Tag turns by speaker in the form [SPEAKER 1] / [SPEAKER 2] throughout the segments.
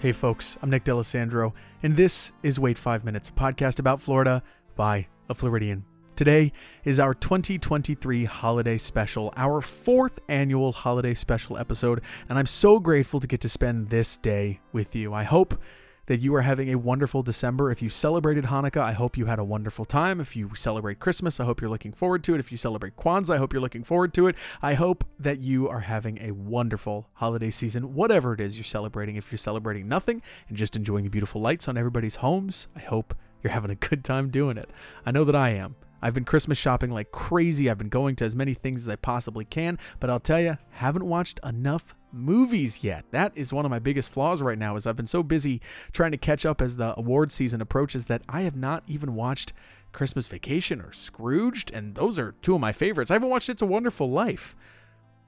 [SPEAKER 1] Hey, folks, I'm Nick D'Alessandro, and this is Wait Five Minutes, a podcast about Florida by a Floridian. Today is our 2023 holiday special, our fourth annual holiday special episode, and I'm so grateful to get to spend this day with you. I hope that you are having a wonderful December. If you celebrated Hanukkah, I hope you had a wonderful time. If you celebrate Christmas, I hope you're looking forward to it. If you celebrate Kwanzaa, I hope you're looking forward to it. I hope that you are having a wonderful holiday season, whatever it is you're celebrating. If you're celebrating nothing and just enjoying the beautiful lights on everybody's homes, I hope you're having a good time doing it. I know that I am. I've been Christmas shopping like crazy. I've been going to as many things as I possibly can, but I'll tell you, haven't watched enough movies yet. That is one of my biggest flaws right now is I've been so busy trying to catch up as the award season approaches that I have not even watched Christmas Vacation or Scrooged, and those are two of my favorites. I haven't watched It's a Wonderful Life.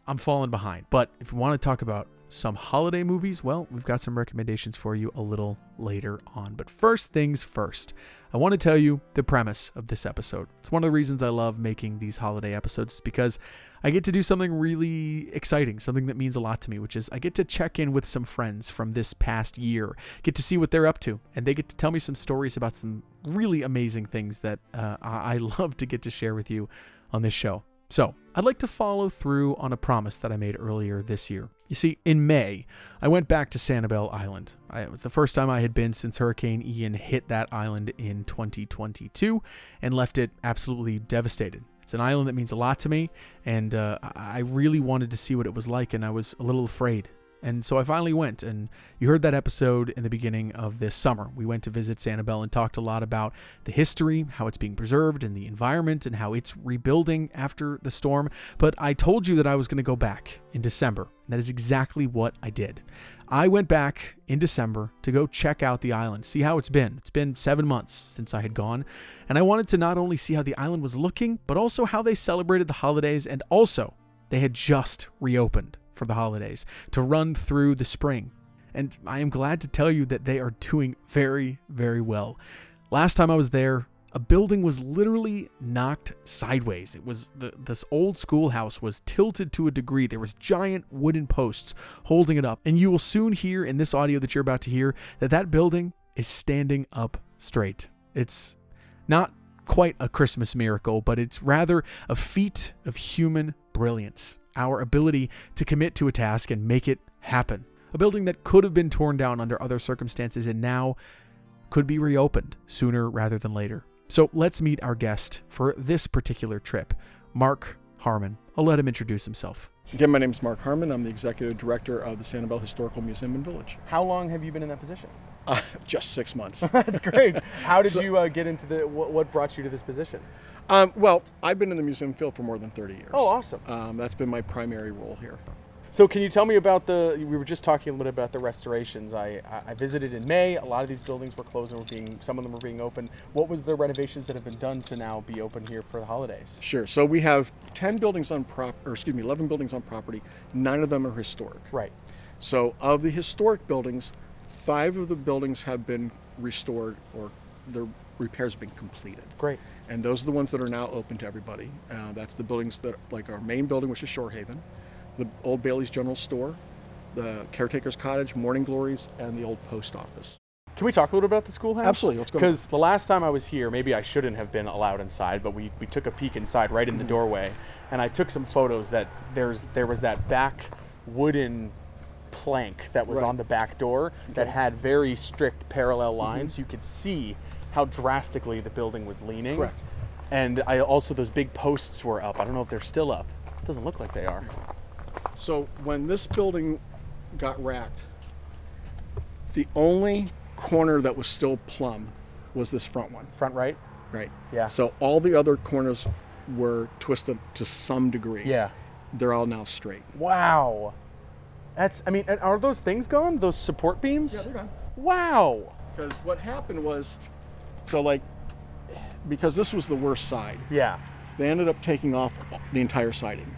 [SPEAKER 1] I'm falling behind. But if you want to talk about some holiday movies, well, we've got some recommendations for you a little later on. But first things first, I want to tell you the premise of this episode. It's one of the reasons I love making these holiday episodes, is because I get to do something really exciting, something that means a lot to me, which is I get to check in with some friends from this past year, get to see what they're up to, and they get to tell me some stories about some really amazing things that uh, I love to get to share with you on this show. So, I'd like to follow through on a promise that I made earlier this year. You see, in May, I went back to Sanibel Island. I, it was the first time I had been since Hurricane Ian hit that island in 2022 and left it absolutely devastated. It's an island that means a lot to me, and uh, I really wanted to see what it was like, and I was a little afraid and so I finally went, and you heard that episode in the beginning of this summer. We went to visit Sanibel and talked a lot about the history, how it's being preserved, and the environment, and how it's rebuilding after the storm. But I told you that I was going to go back in December, and that is exactly what I did. I went back in December to go check out the island, see how it's been. It's been seven months since I had gone, and I wanted to not only see how the island was looking, but also how they celebrated the holidays, and also they had just reopened for the holidays to run through the spring. And I am glad to tell you that they are doing very, very well. Last time I was there, a building was literally knocked sideways. It was the, this old schoolhouse was tilted to a degree. There was giant wooden posts holding it up. And you will soon hear in this audio that you're about to hear that that building is standing up straight. It's not quite a Christmas miracle, but it's rather a feat of human brilliance our ability to commit to a task and make it happen. A building that could have been torn down under other circumstances and now could be reopened sooner rather than later. So let's meet our guest for this particular trip, Mark Harmon. I'll let him introduce himself.
[SPEAKER 2] Again, my name is Mark Harmon. I'm the executive director of the Sanibel Historical Museum and Village.
[SPEAKER 3] How long have you been in that position?
[SPEAKER 2] Uh, just six months.
[SPEAKER 3] That's great. How did so, you uh, get into the? What, what, brought you to this position?
[SPEAKER 2] Um, well, I've been in the museum field for more than 30 years.
[SPEAKER 3] Oh, awesome.
[SPEAKER 2] Um, that's been my primary role here.
[SPEAKER 3] So, can you tell me about the? We were just talking a little bit about the restorations. I, I visited in May. A lot of these buildings were closed and were being. Some of them were being open. What was the renovations that have been done to now be open here for the holidays?
[SPEAKER 2] Sure. So we have 10 buildings on prop, or excuse me, 11 buildings on property. Nine of them are historic.
[SPEAKER 3] Right.
[SPEAKER 2] So, of the historic buildings, Five of the buildings have been restored or their repairs have been completed.
[SPEAKER 3] Great.
[SPEAKER 2] And those are the ones that are now open to everybody. Uh, that's the buildings that, like our main building, which is Shorehaven, the Old Bailey's General Store, the Caretaker's Cottage, Morning Glories, and the old post office.
[SPEAKER 3] Can we talk a little bit about the schoolhouse?
[SPEAKER 2] Absolutely. Let's go.
[SPEAKER 3] Because the last time I was here, maybe I shouldn't have been allowed inside, but we, we took a peek inside right in the mm-hmm. doorway, and I took some photos that there's there was that back wooden plank that was right. on the back door okay. that had very strict parallel lines. Mm-hmm. You could see how drastically the building was leaning.
[SPEAKER 2] Correct.
[SPEAKER 3] And I also those big posts were up. I don't know if they're still up. It doesn't look like they are.
[SPEAKER 2] So when this building got racked, the only corner that was still plumb was this front one.
[SPEAKER 3] Front right?
[SPEAKER 2] Right.
[SPEAKER 3] Yeah.
[SPEAKER 2] So all the other corners were twisted to some degree.
[SPEAKER 3] Yeah.
[SPEAKER 2] They're all now straight.
[SPEAKER 3] Wow. That's, I mean, are those things gone? Those support beams?
[SPEAKER 2] Yeah, they're gone.
[SPEAKER 3] Wow.
[SPEAKER 2] Because what happened was, so like, because this was the worst side.
[SPEAKER 3] Yeah.
[SPEAKER 2] They ended up taking off the entire siding.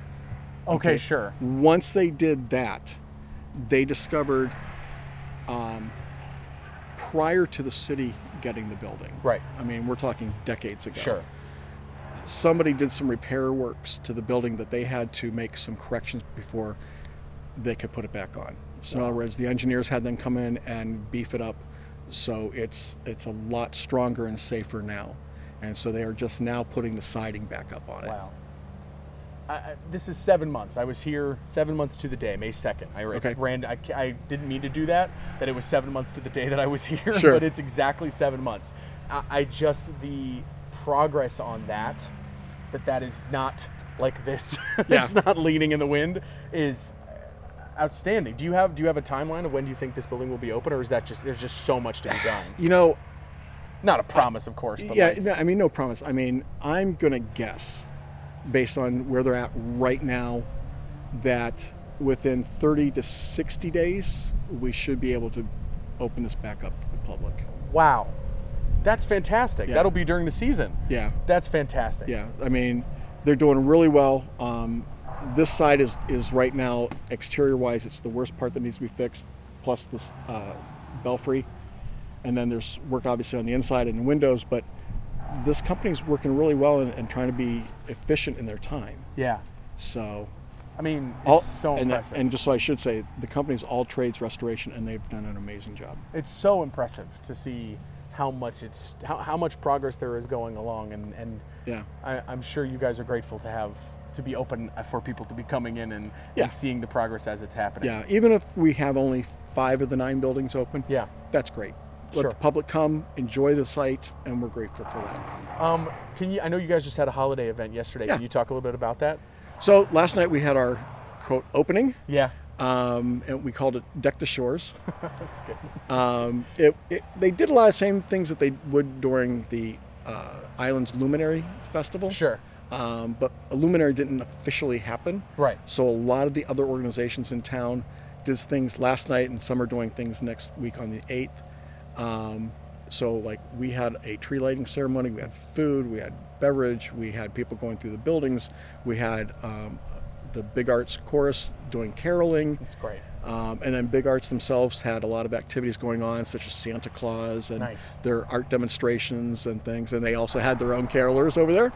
[SPEAKER 3] Okay, okay. sure.
[SPEAKER 2] Once they did that, they discovered, um, prior to the city getting the building.
[SPEAKER 3] Right.
[SPEAKER 2] I mean, we're talking decades ago.
[SPEAKER 3] Sure.
[SPEAKER 2] Somebody did some repair works to the building that they had to make some corrections before they could put it back on. So in other words, the engineers had them come in and beef it up, so it's it's a lot stronger and safer now, and so they are just now putting the siding back up on it.
[SPEAKER 3] Wow. I, this is seven months. I was here seven months to the day, May second. I, it's
[SPEAKER 2] Okay.
[SPEAKER 3] ran, I, I didn't mean to do that. That it was seven months to the day that I was here,
[SPEAKER 2] Sure.
[SPEAKER 3] but it's exactly seven months. I, I just the progress on that, that that is not like this.
[SPEAKER 2] Yeah.
[SPEAKER 3] it's not leaning in the wind. Is outstanding. Do you have do you have a timeline of when do you think this building will be open, or is that just there's just so much to be done?
[SPEAKER 2] You know,
[SPEAKER 3] Not a promise, of course, but
[SPEAKER 2] yeah,
[SPEAKER 3] like,
[SPEAKER 2] no, I mean, no promise. I mean, I'm gonna guess, based on where they're at right now, that within 30 to 60 days we should be able to open this back up to the public.
[SPEAKER 3] wow, that's fantastic.
[SPEAKER 2] Yeah.
[SPEAKER 3] That'll be during the season.
[SPEAKER 2] Yeah,
[SPEAKER 3] That's fantastic.
[SPEAKER 2] yeah. I mean, they're doing really well. Um, this side is is right now exterior wise, it's the worst part that needs to be fixed, plus this uh, belfry, and then there's work obviously on the inside and the windows, but. This company's working really well and, and trying to be efficient in their time.
[SPEAKER 3] Yeah.
[SPEAKER 2] So,
[SPEAKER 3] I mean, it's
[SPEAKER 2] all,
[SPEAKER 3] so
[SPEAKER 2] and,
[SPEAKER 3] impressive.
[SPEAKER 2] and just so I should say, the company's all trades restoration, and they've done an amazing job.
[SPEAKER 3] it's so impressive to see how much it's how, how much progress there is going along, and and
[SPEAKER 2] Yeah,
[SPEAKER 3] I, I'm sure you guys are grateful to have to be open uh, for people to be coming in and,
[SPEAKER 2] Yeah.
[SPEAKER 3] and seeing the progress as it's happening.
[SPEAKER 2] yeah. Even if we have only five of the nine buildings open,
[SPEAKER 3] Yeah.
[SPEAKER 2] that's great. Let
[SPEAKER 3] Sure.
[SPEAKER 2] the public come, enjoy the site, and we're grateful for that.
[SPEAKER 3] Um, can you? I know you guys just had a holiday event yesterday.
[SPEAKER 2] Yeah.
[SPEAKER 3] Can you talk a little bit about that?
[SPEAKER 2] So last night we had our quote opening,
[SPEAKER 3] Yeah.
[SPEAKER 2] um, and we called it "Deck the Shores."
[SPEAKER 3] That's good.
[SPEAKER 2] Um, it, it, they did a lot of same things that they would during the uh, Islands Luminary Festival.
[SPEAKER 3] Sure.
[SPEAKER 2] Um, but luminary didn't officially happen.
[SPEAKER 3] Right.
[SPEAKER 2] So a lot of the other organizations in town did things last night, and some are doing things next week on the eighth. Um, so like we had a tree lighting ceremony, we had food, we had beverage, we had people going through the buildings, we had um, the Big Arts Chorus doing caroling.
[SPEAKER 3] That's great.
[SPEAKER 2] Um, and then Big Arts themselves had a lot of activities going on, such as Santa Claus and
[SPEAKER 3] Nice.
[SPEAKER 2] their art demonstrations and things. And they also had their own carolers over there.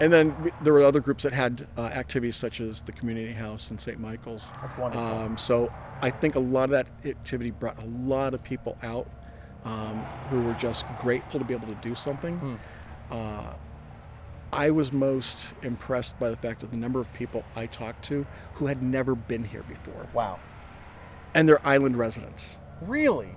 [SPEAKER 2] And then we, there were other groups that had uh, activities such as the Community House and St. Michael's.
[SPEAKER 3] That's wonderful.
[SPEAKER 2] Um, so I think a lot of that activity brought a lot of people out um, who were just grateful to be able to do something.
[SPEAKER 3] Hmm.
[SPEAKER 2] Uh, I was most impressed by the fact that the number of people I talked to who had never been here before,
[SPEAKER 3] wow.
[SPEAKER 2] and they're island residents.
[SPEAKER 3] Really?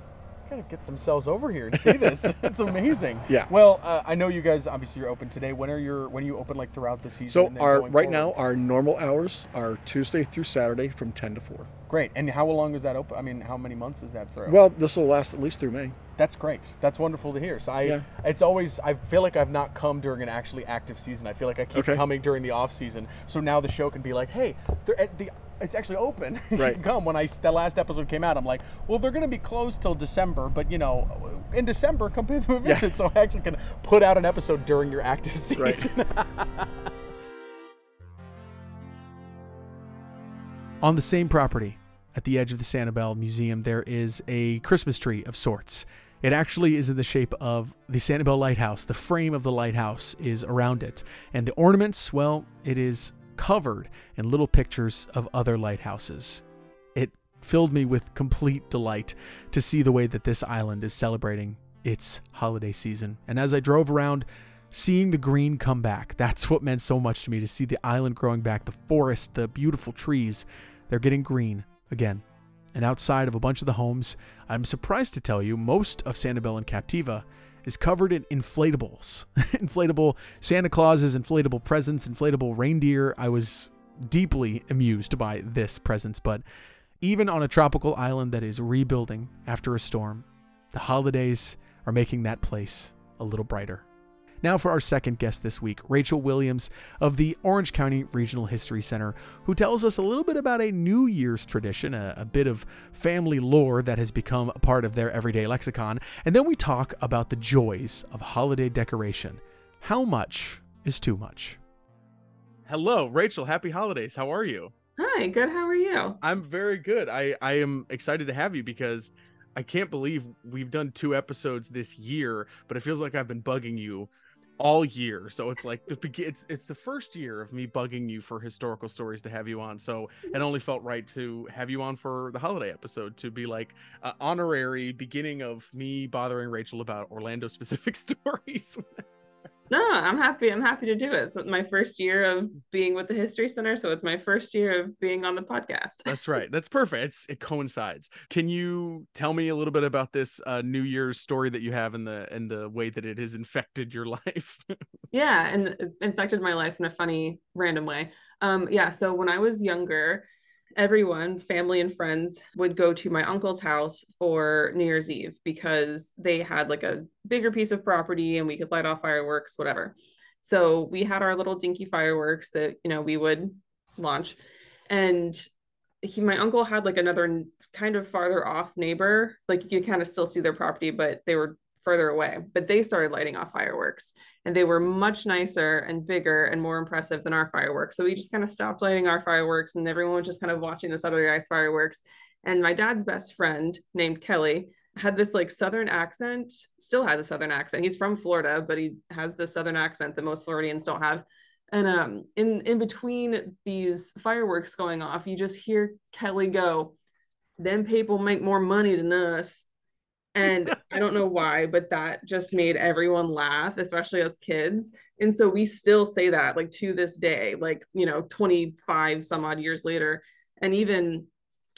[SPEAKER 3] Gotta get themselves over here and see this. it's amazing.
[SPEAKER 2] Yeah.
[SPEAKER 3] Well, uh, I know you guys obviously you're open today. When are your when are you open like throughout the season?
[SPEAKER 2] So our right
[SPEAKER 3] forward?
[SPEAKER 2] now our normal hours are Tuesday through Saturday from 10 to 4.
[SPEAKER 3] Great. And how long is that open? I mean, how many months is that for?
[SPEAKER 2] Well, this will last at least through May.
[SPEAKER 3] That's great. That's wonderful to hear. So I,
[SPEAKER 2] Yeah.
[SPEAKER 3] it's always I feel like I've not come during an actually active season. I feel like I keep
[SPEAKER 2] Okay.
[SPEAKER 3] coming during the off season. So now the show can be like, hey, they're at the. It's actually open.
[SPEAKER 2] Right.
[SPEAKER 3] come. When I the last episode came out, I'm like, well, they're going to be closed till December, but you know, in December, come pay the a
[SPEAKER 2] Yeah.
[SPEAKER 3] visit. So I actually can put out an episode during your active season.
[SPEAKER 2] Right.
[SPEAKER 1] On the same property, at the edge of the Sanibel Museum, there is a Christmas tree of sorts. It actually is in the shape of the Sanibel Lighthouse. The frame of the lighthouse is around it. And the ornaments, well, it is covered in little pictures of other lighthouses. It filled me with complete delight to see the way that this island is celebrating its holiday season. And as I drove around, seeing the green come back, that's what meant so much to me to see the island growing back, the forest, the beautiful trees. They're getting green again. And outside of a bunch of the homes, I'm surprised to tell you, most of Sanibel and Captiva is covered in inflatables. inflatable Santa Clauses, inflatable presents, inflatable reindeer. I was deeply amused by this presence, but even on a tropical island that is rebuilding after a storm, the holidays are making that place a little brighter. Now, for our second guest this week, Rachel Williams of the Orange County Regional History Center, who tells us a little bit about a New Year's tradition, a, a bit of family lore that has become a part of their everyday lexicon, and then we talk about the joys of holiday decoration. How much is too much? Hello, Rachel. Happy holidays. How are you?
[SPEAKER 4] Hi, good. How are you?
[SPEAKER 1] I'm very good. I, I am excited to have you because I can't believe we've done two episodes this year, but it feels like I've been bugging you
[SPEAKER 3] all year. So it's like the it's it's the first year of me bugging you for historical stories to have you on. So it only felt right to have you on for the holiday episode to be like uh, honorary beginning of me bothering Rachel about Orlando specific stories.
[SPEAKER 4] No, I'm happy. I'm happy to do it. It's my first year of being with the History Center, so it's my first year of being on the podcast.
[SPEAKER 3] That's right. That's perfect. It's, it coincides. Can you tell me a little bit about this uh, New Year's story that you have in the and the way that it has infected your life?
[SPEAKER 4] yeah, and infected my life in a funny, random way. Um, yeah. So when I was younger, everyone, family and friends, would go to my uncle's house for New Year's Eve because they had like a bigger piece of property and we could light off fireworks, whatever. So we had our little dinky fireworks that, you know, we would launch. And he, my uncle had like another kind of farther off neighbor. Like you could kind of still see their property, but they were further away. But they started lighting off fireworks and they were much nicer and bigger and more impressive than our fireworks. So we just kind of stopped lighting our fireworks and everyone was just kind of watching this other guy's fireworks. And my dad's best friend named Kelly had this like southern accent, still has a southern accent. He's from Florida, but he has this southern accent that most Floridians don't have. And um in in between these fireworks going off, you just hear Kelly go, them people make more money than us and I don't know why, but that just made everyone laugh, especially as kids. And so we still say that like to this day, like, you know, 25 some odd years later. And even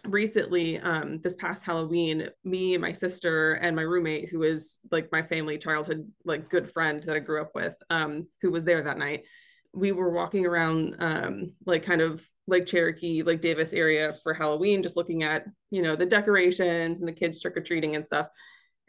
[SPEAKER 4] recently, um, this past Halloween, me, and my sister, and my roommate, who is like my family childhood, like good friend that I grew up with, um, who was there that night, we were walking around um like kind of like Cherokee, like Davis area for Halloween, just looking at, you know, the decorations and the kids trick or treating and stuff.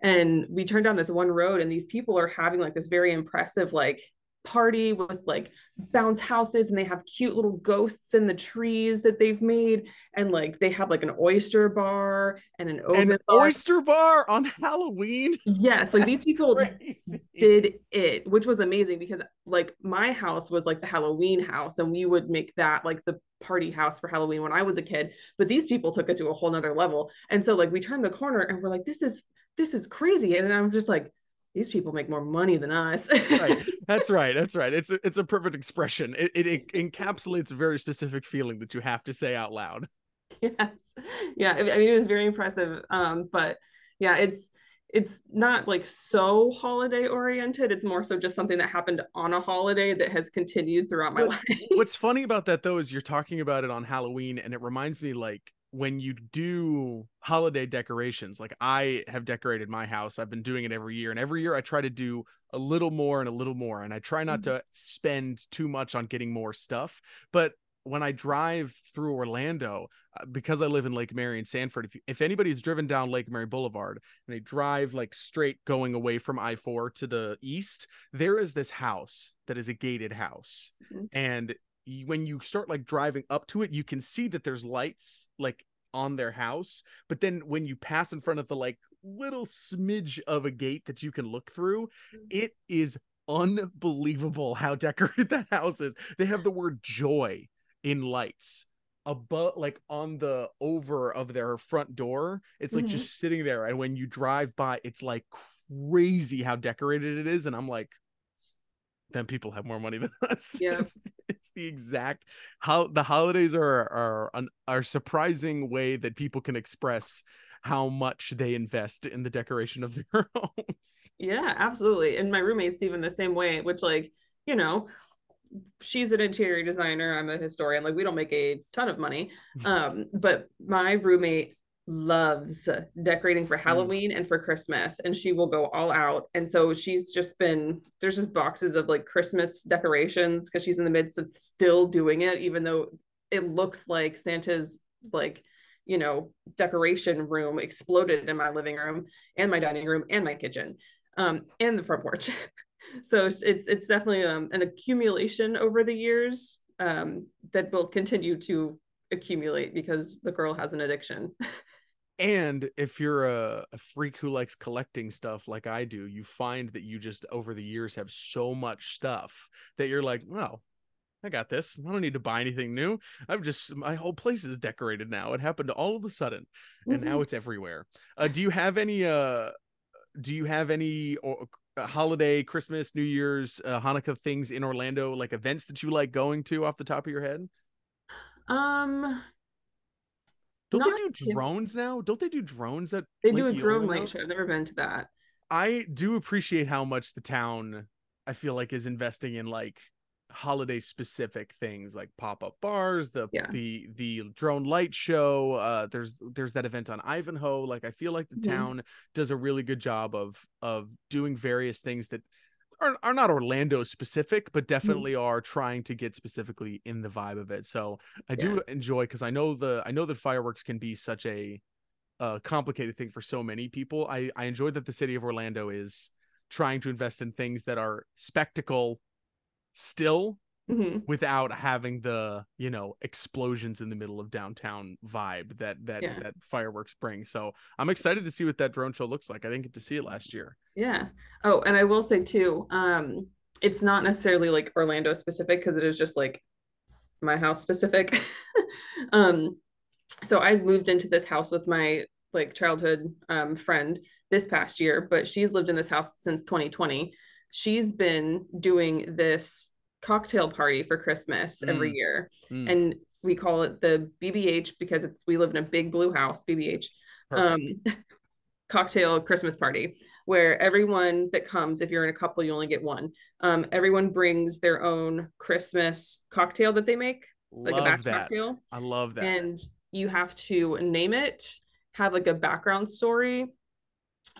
[SPEAKER 4] And we turned down this one road, and these people are having like this very impressive, like, party with like bounce houses and they have cute little ghosts in the trees that they've made and like they have like an oyster bar and an
[SPEAKER 3] An
[SPEAKER 4] bar.
[SPEAKER 3] oyster bar on Halloween.
[SPEAKER 4] yes like these people
[SPEAKER 3] Crazy.
[SPEAKER 4] did it which was amazing because like my house was like the halloween house and we would make that like the party house for halloween when i was a kid but these people took it to a whole nother level and so like we turned the corner and we're like this is this is crazy and i'm just like these people make more money than us
[SPEAKER 3] right. That's right. That's right. It's a, it's a perfect expression. It, it, it encapsulates a very specific feeling that you have to say out loud.
[SPEAKER 4] yes yeah i mean it was very impressive um but yeah it's it's not like so holiday oriented it's more so just something that happened on a holiday that has continued throughout my
[SPEAKER 3] But
[SPEAKER 4] life
[SPEAKER 3] What's funny about that though is you're talking about it on Halloween, and it reminds me like when you do holiday decorations. Like I have decorated my house. I've been doing it every year, and every year I try to do a little more and a little more, and I try not to spend too much on getting more stuff. But when I drive through Orlando, uh, because I live in Lake Mary and Sanford, if, if anybody's driven down Lake Mary Boulevard and they drive like straight going away from I 4 to the east, there is this house that is a gated house.
[SPEAKER 4] Mhm.
[SPEAKER 3] And when you start like driving up to it, you can see that there's lights like on their house. But then when you pass in front of the like little smidge of a gate that you can look through, it is unbelievable how decorated that house is. They have the word joy in lights above like on the over of their front door it's like
[SPEAKER 4] Mhm.
[SPEAKER 3] just sitting there and when you drive by it's like crazy how decorated it is and i'm like then people have more money than us
[SPEAKER 4] Yeah.
[SPEAKER 3] it's, it's the exact how the holidays are are an are surprising way that people can express how much they invest in the decoration of their homes
[SPEAKER 4] Yeah, absolutely. And my roommate's even the same way, which like, you know, she's an interior designer, I'm a historian. Like we don't make a ton of money. Um, but my roommate loves decorating for Halloween and for Christmas and she will go all out. And so she's just been there's just boxes of like Christmas decorations because she's in the midst of still doing it even though it looks like Santa's like you know decoration room exploded in my living room and my dining room and my kitchen um, and the front porch. so it's it's it's definitely um, an accumulation over the years um, that will continue to accumulate because the girl has an addiction.
[SPEAKER 3] and if you're a, a freak who likes collecting stuff like I do, you find that you just over the years have so much stuff that you're like, well, I got this. I don't need to buy anything new. I'm just my whole place is decorated now. It happened all of a sudden, and now it's everywhere. Uh, do you have any? Uh, do you have any or
[SPEAKER 1] uh, holiday, Christmas, New Year's, uh, Hanukkah things in Orlando, like events that you like going to off the top of your head?
[SPEAKER 4] Um,
[SPEAKER 1] Don't they do drones now? Don't they do drones that
[SPEAKER 4] they do a drone light show. I've never been to that.
[SPEAKER 1] I do appreciate how much the town I feel like is investing in like holiday specific things like pop-up bars, the
[SPEAKER 4] Yeah.
[SPEAKER 1] the the drone light show, uh there's there's that event on Ivanhoe. Like I feel like the
[SPEAKER 4] Mhm.
[SPEAKER 1] town does a really good job of of doing various things that are, are not Orlando specific, but definitely are trying to get specifically in the vibe of it. So I do enjoy because I know the I know that fireworks can be such a uh, complicated thing for so many people. I I enjoy that the city of Orlando is trying to invest in things that are spectacle still
[SPEAKER 4] hmm
[SPEAKER 1] without having the you know explosions in the middle of downtown vibe that that
[SPEAKER 4] Yeah.
[SPEAKER 1] that fireworks bring so i'm excited to see what that drone show looks like i didn't get to see it last year
[SPEAKER 4] Yeah. Oh, and I will say too, um, it's not necessarily like Orlando specific because it is just like my house specific. um, so I moved into this house with my like childhood um friend this past year, but she's lived in this house since 2020. She's been doing this cocktail party for Christmas every
[SPEAKER 1] Mm.
[SPEAKER 4] year,
[SPEAKER 1] Mm,
[SPEAKER 4] and we call it the BBH because it's we live in a big blue house, BBH
[SPEAKER 1] perfect.
[SPEAKER 4] um cocktail christmas party where everyone that comes if you're in a couple you only get one. Um everyone brings their own christmas cocktail that they make like a batch
[SPEAKER 1] that.
[SPEAKER 4] cocktail.
[SPEAKER 1] I love that.
[SPEAKER 4] And you have to name it have like a background story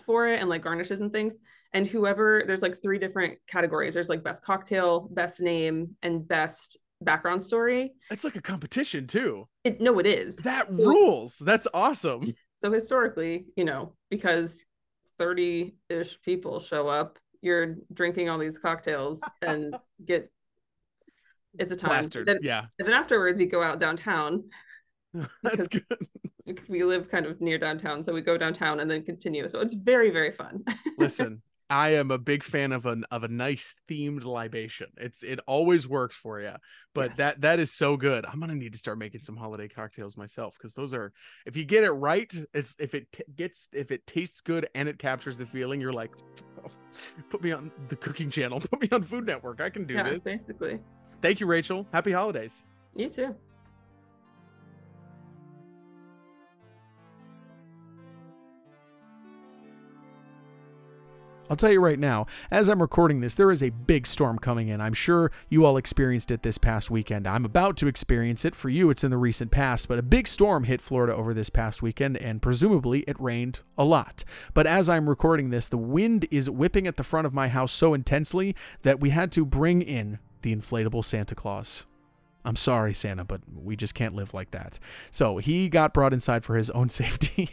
[SPEAKER 4] for it and like garnishes and things. And whoever there's like three different categories. There's like best cocktail best name and best background story.
[SPEAKER 1] It's like a competition too.
[SPEAKER 4] It no it is.
[SPEAKER 1] That rules. That's awesome.
[SPEAKER 4] So historically, you know, because 30-ish people show up, you're drinking all these cocktails and get it's a time. Then,
[SPEAKER 1] yeah.
[SPEAKER 4] and then afterwards you go out downtown.
[SPEAKER 1] that's good
[SPEAKER 4] We live kind of near downtown, so we go downtown and then continue. So it's very, very fun.
[SPEAKER 1] listen i am a big fan of an of a nice themed libation it's it always works for you but
[SPEAKER 4] Yes.
[SPEAKER 1] that that is so good i'm gonna need to start making some holiday cocktails myself because those are if you get it right it's if it t- gets if it tastes good and it captures the feeling you're like "Oh, put me on the cooking channel put me on food network i can do
[SPEAKER 4] yeah,
[SPEAKER 1] this
[SPEAKER 4] basically.
[SPEAKER 1] thank you rachel happy holidays
[SPEAKER 4] You too.
[SPEAKER 1] I'll tell you right now, as I'm recording this, there is a big storm coming in. I'm sure you all experienced it this past weekend. I'm about to experience it. For you, it's in the recent past, but a big storm hit Florida over this past weekend, and presumably it rained a lot. But as I'm recording this, the wind is whipping at the front of my house so intensely that we had to bring in the inflatable Santa Claus. I'm sorry, Santa, but we just can't live like that. So he got brought inside for his own safety.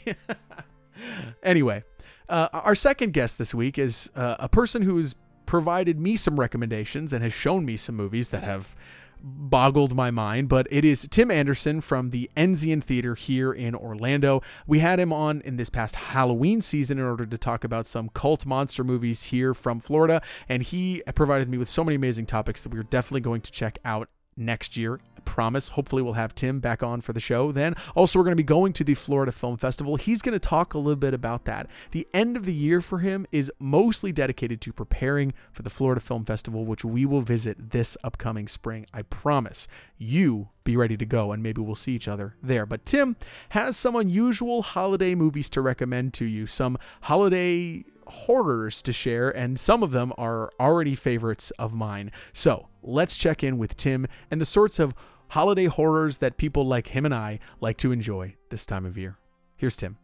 [SPEAKER 1] anyway, uh, our second guest this week is uh, a person who has provided me some recommendations and has shown me some movies that have boggled my mind, but it is Tim Anderson from the Enzian Theater here in Orlando. We had him on in this past Halloween season in order to talk about some cult monster movies here from Florida, and he provided me with so many amazing topics that we're definitely going to check out next year. I promise. Hopefully, we'll have Tim back on for the show then. Also, we're going to be going to the Florida Film Festival. He's going to talk a little bit about that. The end of the year for him is mostly dedicated to preparing for the Florida Film Festival, which we will visit this upcoming spring. I promise. You be ready to go, and maybe we'll see each other there. But Tim has some unusual holiday movies to recommend to you, some holiday horrors to share, and some of them are already favorites of mine. So let's check in with Tim and the sorts of holiday horrors that people like him and I like to enjoy this time of year. Here's Tim.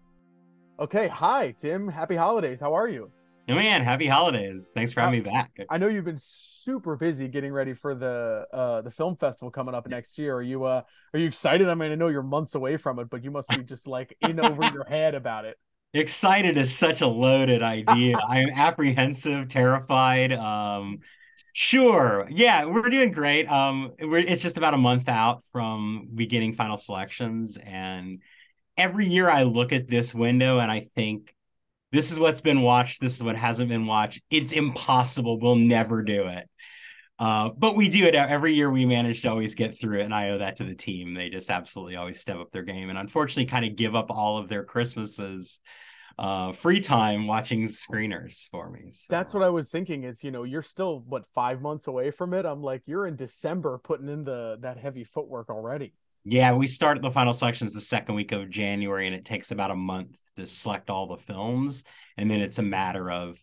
[SPEAKER 1] Okay, hi, Tim. Happy holidays. How are you?
[SPEAKER 5] Oh man, happy holidays. Thanks for having me back.
[SPEAKER 1] I know you've been super busy getting ready for the uh the film festival coming up next year. Are you uh are you excited? I mean, I know you're months away from it, but you must be just like in over your head about it.
[SPEAKER 5] Excited is such a loaded idea. I'm apprehensive, terrified. Um sure. Yeah, we're doing great. Um we're it's just about a month out from beginning final selections and every year I look at this window and I think this is what's been watched, this is what hasn't been watched. It's impossible. We'll never do it. Uh, but we do it every year. We manage to always get through it, and I owe that to the team. They just absolutely always step up their game, and unfortunately, kind of give up all of their Christmases uh, free time watching screeners for me. So.
[SPEAKER 3] That's what I was thinking. Is you know you're still what five months away from it. I'm like you're in December putting in the that heavy footwork already.
[SPEAKER 5] Yeah, we start the final selections the second week of January, and it takes about a month to select all the films, and then it's a matter of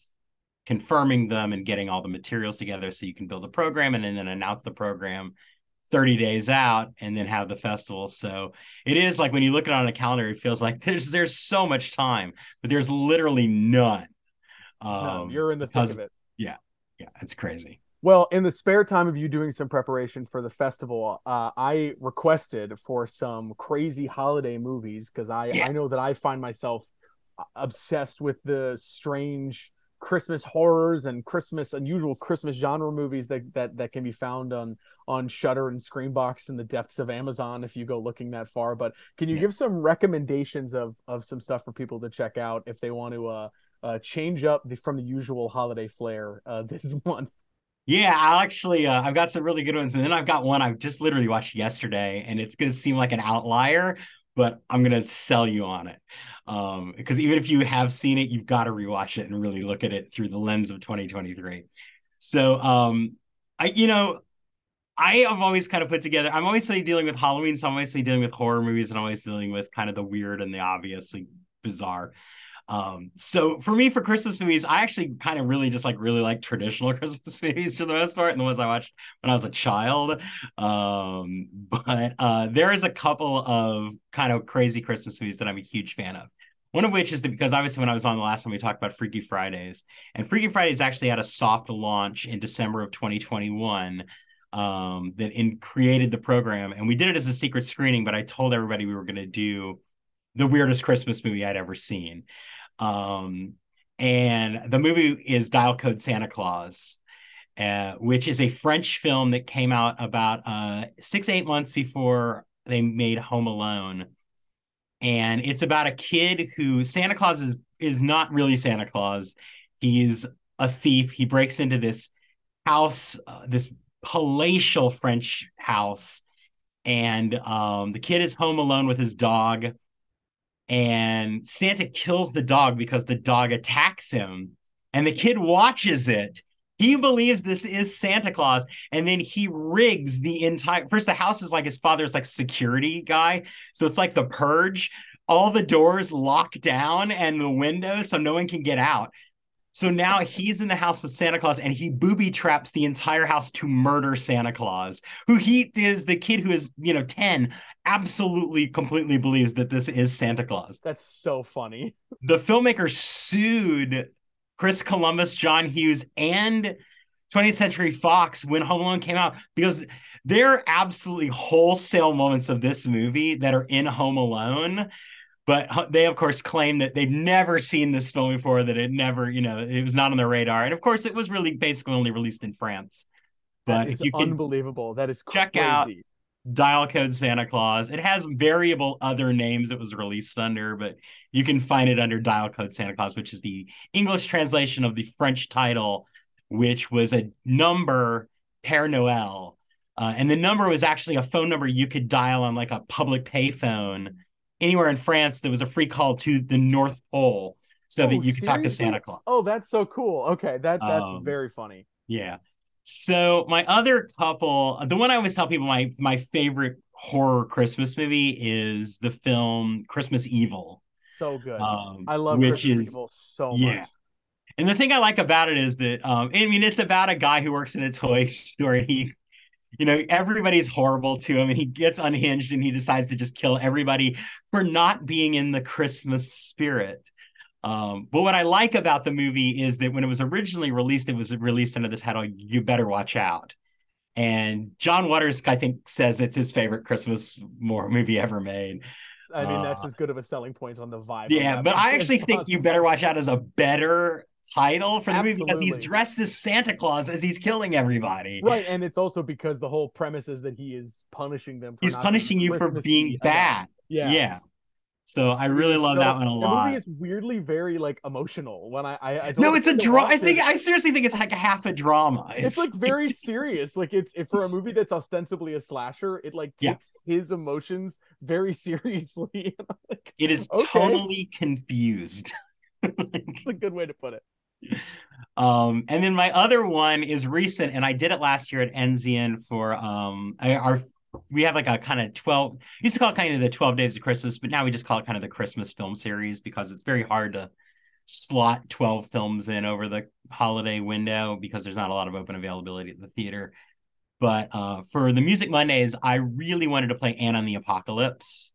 [SPEAKER 5] confirming them and getting all the materials together so you can build a program and then, then announce the program 30 days out and then have the festival. So it is like when you look at it on a calendar, it feels like there's there's so much time, but there's literally none.
[SPEAKER 3] Um, You're in the thick of it.
[SPEAKER 5] Yeah, yeah, it's crazy.
[SPEAKER 3] Well, in the spare time of you doing some preparation for the festival, uh, I requested for some crazy holiday movies because I yeah. I know that I find myself uh, obsessed with the strange Christmas horrors and Christmas unusual Christmas genre movies that that that can be found on on Shudder and Screambox in the depths of Amazon if you go looking that far. But can you yeah. give some recommendations of of some stuff for people to check out if they want to uh, uh change up the, from the usual holiday flair uh, this month?
[SPEAKER 5] Yeah, I'll actually uh, I've got some really good ones, and then I've got one I've just literally watched yesterday, and it's gonna seem like an outlier, but I'm gonna sell you on it. Um, because even if you have seen it, you've got to rewatch it and really look at it through the lens of 2023. So um, I you know, I have always kind of put together, I'm always dealing with Halloween, so I'm always dealing with horror movies and always dealing with kind of the weird and the obviously bizarre. Um, so for me, for Christmas movies, I actually kind of really just like really like traditional Christmas movies for the most part, and the ones I watched when I was a child. Um, but uh, there is a couple of kind of crazy Christmas movies that I'm a huge fan of. One of which is that because obviously when I was on the last time we talked about Freaky Fridays, and Freaky Fridays actually had a soft launch in December of 2021 um, that in created the program, and we did it as a secret screening. But I told everybody we were going to do the weirdest Christmas movie I'd ever seen. Um, and the movie is Dial Code Santa Claus, uh, which is a French film that came out about uh, six, eight months before they made Home Alone. And it's about a kid who Santa Claus is is not really Santa Claus. He's a thief. He breaks into this house, uh, this palatial French house, and um, the kid is home alone with his dog and Santa kills the dog because the dog attacks him. And the kid watches it. He believes this is Santa Claus, and then he rigs the entire. First, the house is like his father's like security guy, so it's like the purge. All the doors lock down and the windows, so no one can get out. So now he's in the house with Santa Claus and he booby traps the entire house to murder Santa Claus, who he is the kid who is, you know, 10, absolutely completely believes that this is Santa Claus.
[SPEAKER 3] That's so funny.
[SPEAKER 5] The filmmaker sued Chris Columbus, John Hughes, and 20th Century Fox when Home Alone came out because there are absolutely wholesale moments of this movie that are in Home Alone but they of course claim that they've never seen this film before that it never you know it was not on their radar. And of course it was really basically only released in france.
[SPEAKER 3] But if you unbelievable. That is
[SPEAKER 5] check out dial code santa claus. It has variable other names it was released under but you can find it under dial code santa claus which is the english translation of the french title which was a number père noel uh, and the number was actually a phone number you could dial on like a public payphone anywhere in France, there was a free call to the North Pole so oh, that you could talk to Santa Claus.
[SPEAKER 3] Oh, that's so cool. Okay, that that's um, very funny.
[SPEAKER 5] Yeah. So my other couple, the one I always tell people my my favorite horror Christmas movie is the film Christmas Evil.
[SPEAKER 3] So good. Um, I love which Christmas is, Evil so yeah. much.
[SPEAKER 5] And the thing I like about it is that um, I mean it's about a guy who works in a toy store and he you know, everybody's horrible to him and he gets unhinged and he decides to just kill everybody for not being in the Christmas spirit. Um, but what I like about the movie is that when it was originally released, it was released under the title "You Better Watch Out," and John Waters, I think, says it's his favorite Christmas movie ever made.
[SPEAKER 3] I mean, that's uh, as good of a selling point on the vibe.
[SPEAKER 5] Yeah, but I actually think "You Better Watch Out" is a better title for the Absolutely. movie because he's dressed as Santa Claus as he's killing everybody.
[SPEAKER 3] Right, and it's also because the whole premise is that he is punishing them.
[SPEAKER 5] he's punishing you for being bad. Yeah, yeah. So I really love so, that one a lot.
[SPEAKER 3] The movie is weirdly very like emotional. When I, I, I
[SPEAKER 5] no, it's a drama. I think I seriously think it's like a half a drama.
[SPEAKER 3] It's, it's like very serious. Like it's if for a movie that's ostensibly a slasher, it like takes yeah. his emotions very seriously.
[SPEAKER 5] like, it is okay. totally confused.
[SPEAKER 1] That's a good way to put it.
[SPEAKER 5] Um, and then my other one is recent, and I did it last year at Enzian for um our we have like a kind of 12 used to call it kind of the 12 days of christmas but now we just call it kind of the christmas film series because it's very hard to slot 12 films in over the holiday window because there's not a lot of open availability at the theater but uh, for the music mondays i really wanted to play anna and the apocalypse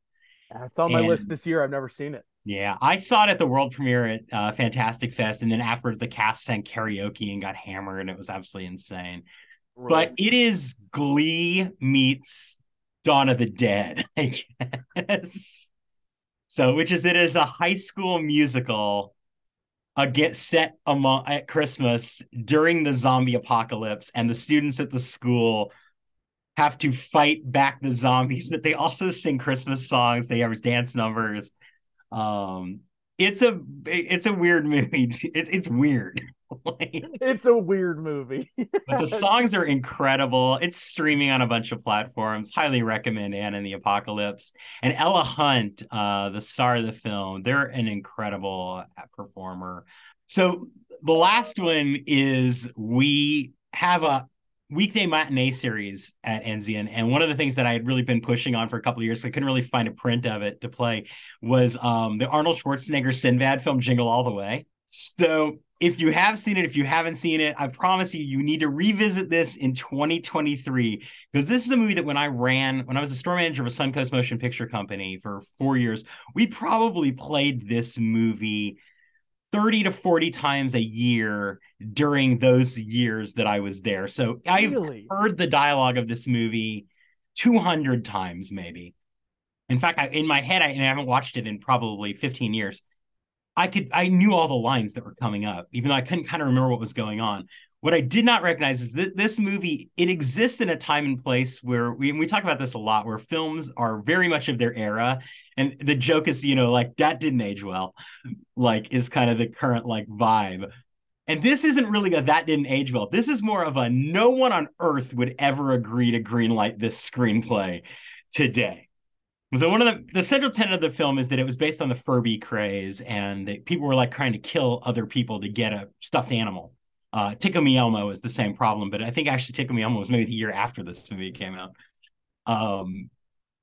[SPEAKER 1] That's on my
[SPEAKER 5] And-
[SPEAKER 1] list this year. I've never seen it.
[SPEAKER 5] Yeah, I saw it at the world premiere at uh, Fantastic Fest, and then afterwards the cast sang karaoke and got hammered, and it was absolutely insane. But it is Glee meets Dawn of the Dead, I guess. So, which is it is a high school musical, uh, get set among at Christmas during the zombie apocalypse, and the students at the school have to fight back the zombies, but they also sing Christmas songs. They have dance numbers. Um, it's a it's a weird movie. It, it's weird. Like,
[SPEAKER 1] It's a weird movie.
[SPEAKER 5] but the songs are incredible. It's streaming on a bunch of platforms. Highly recommend Anna and the Apocalypse. And Ella Hunt, uh, the star of the film, they're an incredible performer. So the last one is we have a weekday matinee series at Enzian. And one of the things that I had really been pushing on for a couple of years, I couldn't really find a print of it to play, was um, the Arnold Schwarzenegger Sinbad film Jingle All the Way. So if you have seen it, if you haven't seen it, I promise you, you need to revisit this in 2023 because this is a movie that when I ran, when I was a store manager of a Suncoast Motion Picture Company for four years, we probably played this movie 30 to 40 times a year during those years that I was there. So I've
[SPEAKER 1] Really?
[SPEAKER 5] heard the dialogue of this movie 200 times, maybe. In fact, I, in my head, I, and I haven't watched it in probably 15 years. I could I knew all the lines that were coming up, even though I couldn't kind of remember what was going on. What I did not recognize is that this movie it exists in a time and place where we we talk about this a lot, where films are very much of their era, and the joke is you know like that didn't age well, like is kind of the current like vibe. And this isn't really a that didn't age well. This is more of a no one on earth would ever agree to greenlight this screenplay today. So one of the the central tenet of the film is that it was based on the Furby craze, and people were like trying to kill other people to get a stuffed animal. Uh, Tickle Me Elmo is the same problem, but I think actually Tickle Me Elmo was maybe the year after this movie came out. Um,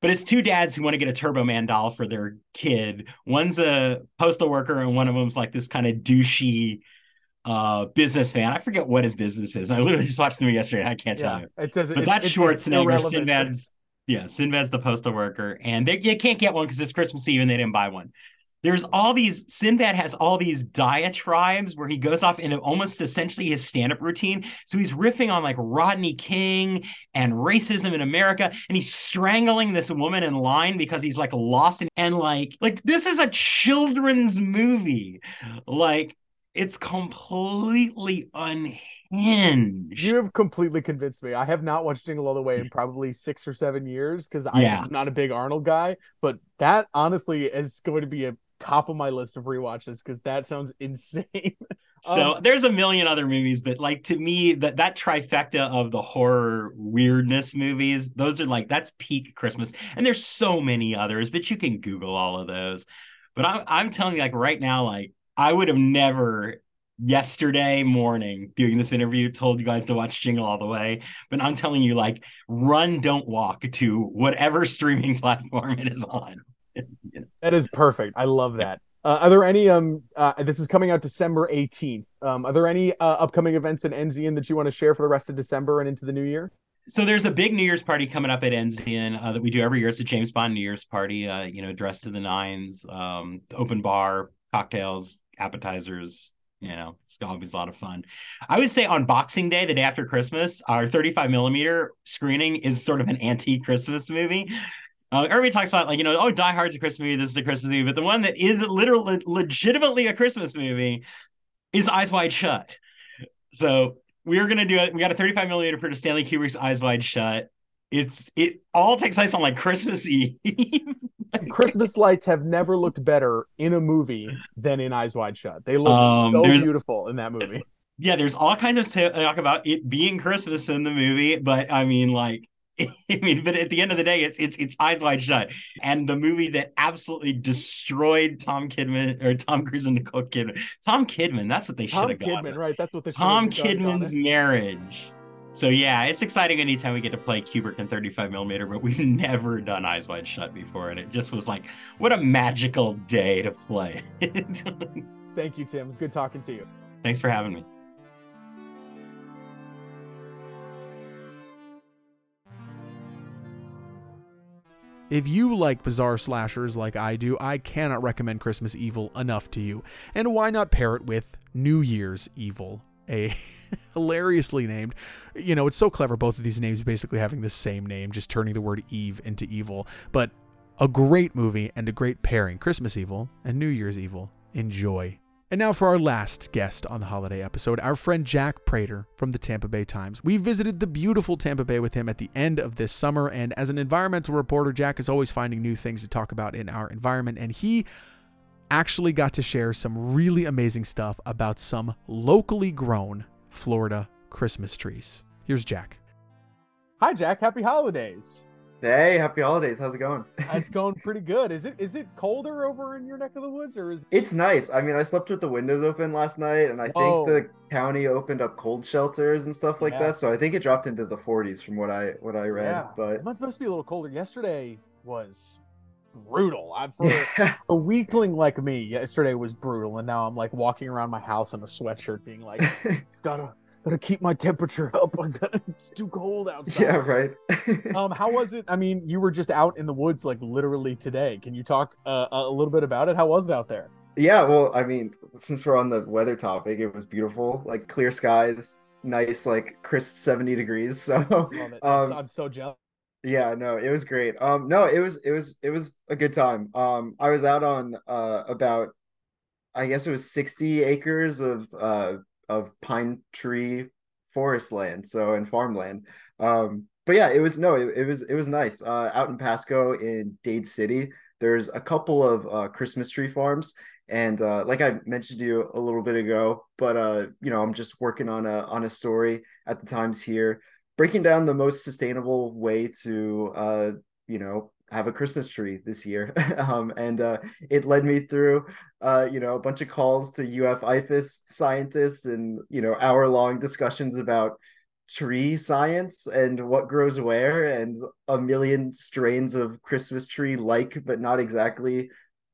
[SPEAKER 5] but it's two dads who want to get a Turbo Man doll for their kid. One's a postal worker, and one of them's like this kind of douchey uh businessman. I forget what his business is. I literally just watched the movie yesterday. And I can't tell you.
[SPEAKER 1] it says
[SPEAKER 5] But
[SPEAKER 1] it's-
[SPEAKER 5] that's
[SPEAKER 1] it's- it's
[SPEAKER 5] Schwarzenegger,
[SPEAKER 1] irrelevant.
[SPEAKER 5] Sinbad's yeah, Sinbad's the postal worker, and they you can't get one because it's Christmas Eve and they didn't buy one. There's all these Sinbad has all these diatribes where he goes off into almost essentially his stand-up routine. So he's riffing on like Rodney King and racism in America, and he's strangling this woman in line because he's like lost in and like like this is a children's movie. Like it's completely unhinged.
[SPEAKER 1] You have completely convinced me. I have not watched Jingle All the Way in probably six or seven years because I'm
[SPEAKER 5] Yeah.
[SPEAKER 1] not a big Arnold guy. But that honestly is going to be a top of my list of rewatches because that sounds insane.
[SPEAKER 5] So
[SPEAKER 1] Um,
[SPEAKER 5] there's a million other movies, but like to me, that that trifecta of the horror weirdness movies, those are like that's peak Christmas. And there's so many others, but you can Google all of those. But I'm I'm telling you, like right now, like I would have never yesterday morning doing this interview told you guys to watch Jingle All the Way. But I'm telling you, like, run, don't walk to whatever streaming platform it is on.
[SPEAKER 1] That is perfect. I love that. Uh, are there any um uh, this is coming out December 18th. Um are there any uh, upcoming events in Enzian that you want to share for the rest of December and into the new year?
[SPEAKER 5] So there's a big New Year's party coming up at Enzian uh, that we do every year. It's a James Bond New Year's party. Uh, you know, dressed to the nines, um, open bar, cocktails, appetizers. You know, it's always a lot of fun. I would say on Boxing Day, the day after Christmas, our 35 millimeter screening is sort of an anti-Christmas movie. Uh, everybody talks about like you know, oh, Die Hard's a Christmas movie. This is a Christmas movie, but the one that is literally legitimately a Christmas movie is Eyes Wide Shut. So we're gonna do it. We got a 35 millimeter for Stanley Kubrick's Eyes Wide Shut. It's it all takes place on like Christmas Eve.
[SPEAKER 1] Christmas lights have never looked better in a movie than in Eyes Wide Shut. They look
[SPEAKER 5] Um,
[SPEAKER 1] so beautiful in that movie.
[SPEAKER 5] yeah, there's all kinds of talk about it being Christmas in the movie, but I mean, like I mean, but at the end of the day, it's it's it's Eyes Wide Shut, and the movie that absolutely destroyed Tom Kidman or Tom Cruise and Nicole Kidman. Tom Kidman, that's what they should have gone.
[SPEAKER 1] Kidman, right? That's what they should
[SPEAKER 5] Tom Kidman's marriage. So yeah, it's exciting anytime we get to play Kubrick in 35 millimeter, but we've never done Eyes Wide Shut before, and it just was like, what a magical day to play.
[SPEAKER 1] Thank you, Tim. It was good talking to you.
[SPEAKER 5] Thanks for having me.
[SPEAKER 1] If you like bizarre slashers like I do, I cannot recommend Christmas Evil enough to you. And why not pair it with New Year's Evil? A hilariously named, you know, it's so clever, both of these names basically having the same name, just turning the word Eve into evil. But a great movie and a great pairing Christmas Evil and New Year's Evil. Enjoy. And now for our last guest on the holiday episode, our friend Jack Prator from the Tampa Bay Times. We visited the beautiful Tampa Bay with him at the end of this summer, and as an environmental reporter, Jack is always finding new things to talk about in our environment, and he actually got to share some really amazing stuff about some locally grown Florida Christmas trees. Here's Jack. Hi, Jack. Happy holidays.
[SPEAKER 6] Hey, happy holidays. How's it going?
[SPEAKER 1] Uh, it's going pretty good. Is it is it colder over in your neck of the woods, or is
[SPEAKER 6] It's nice. I mean, I slept with the windows open last night, and I
[SPEAKER 1] Whoa.
[SPEAKER 6] think the oh. county opened up cold shelters and stuff like
[SPEAKER 1] Yeah.
[SPEAKER 6] that. So I think it dropped into the 40s from what I what I read.
[SPEAKER 1] Yeah.
[SPEAKER 6] But
[SPEAKER 1] it must be a little colder? Yesterday was brutal. I, for a weakling like me, yesterday was brutal, and now I'm like walking around my house in a sweatshirt, being like, "Gotta, gotta keep my temperature up. I gotta, it's too cold outside."
[SPEAKER 6] yeah, right.
[SPEAKER 1] Um, how was it? I mean, you were just out in the woods, like literally today. Can you talk uh, a little bit about it? How was it out there?
[SPEAKER 6] yeah, well, I mean, since we're on the weather topic, it was beautiful, like clear skies, nice, like crisp 70 degrees. So
[SPEAKER 1] Love it. I'm, so,
[SPEAKER 6] Um,
[SPEAKER 1] I'm so jealous.
[SPEAKER 6] Yeah, no, it was great. Um, no, it was it was it was a good time. Um, I was out on uh about I guess it was 60 acres of uh of pine tree forest land, so and farmland. Um, but yeah, it was no, it, it was it was nice. Uh, out in Pasco in Dade City, there's a couple of uh Christmas tree farms. And uh, like I mentioned to you a little bit ago, but uh, you know, I'm just working on a on a story at the Times here breaking down the most sustainable way to uh you know have a christmas tree this year. Um and uh it led me through uh you know a bunch of calls to uf ifas scientists and you know hour long discussions about tree science and what grows where and a million strains of christmas tree like but not exactly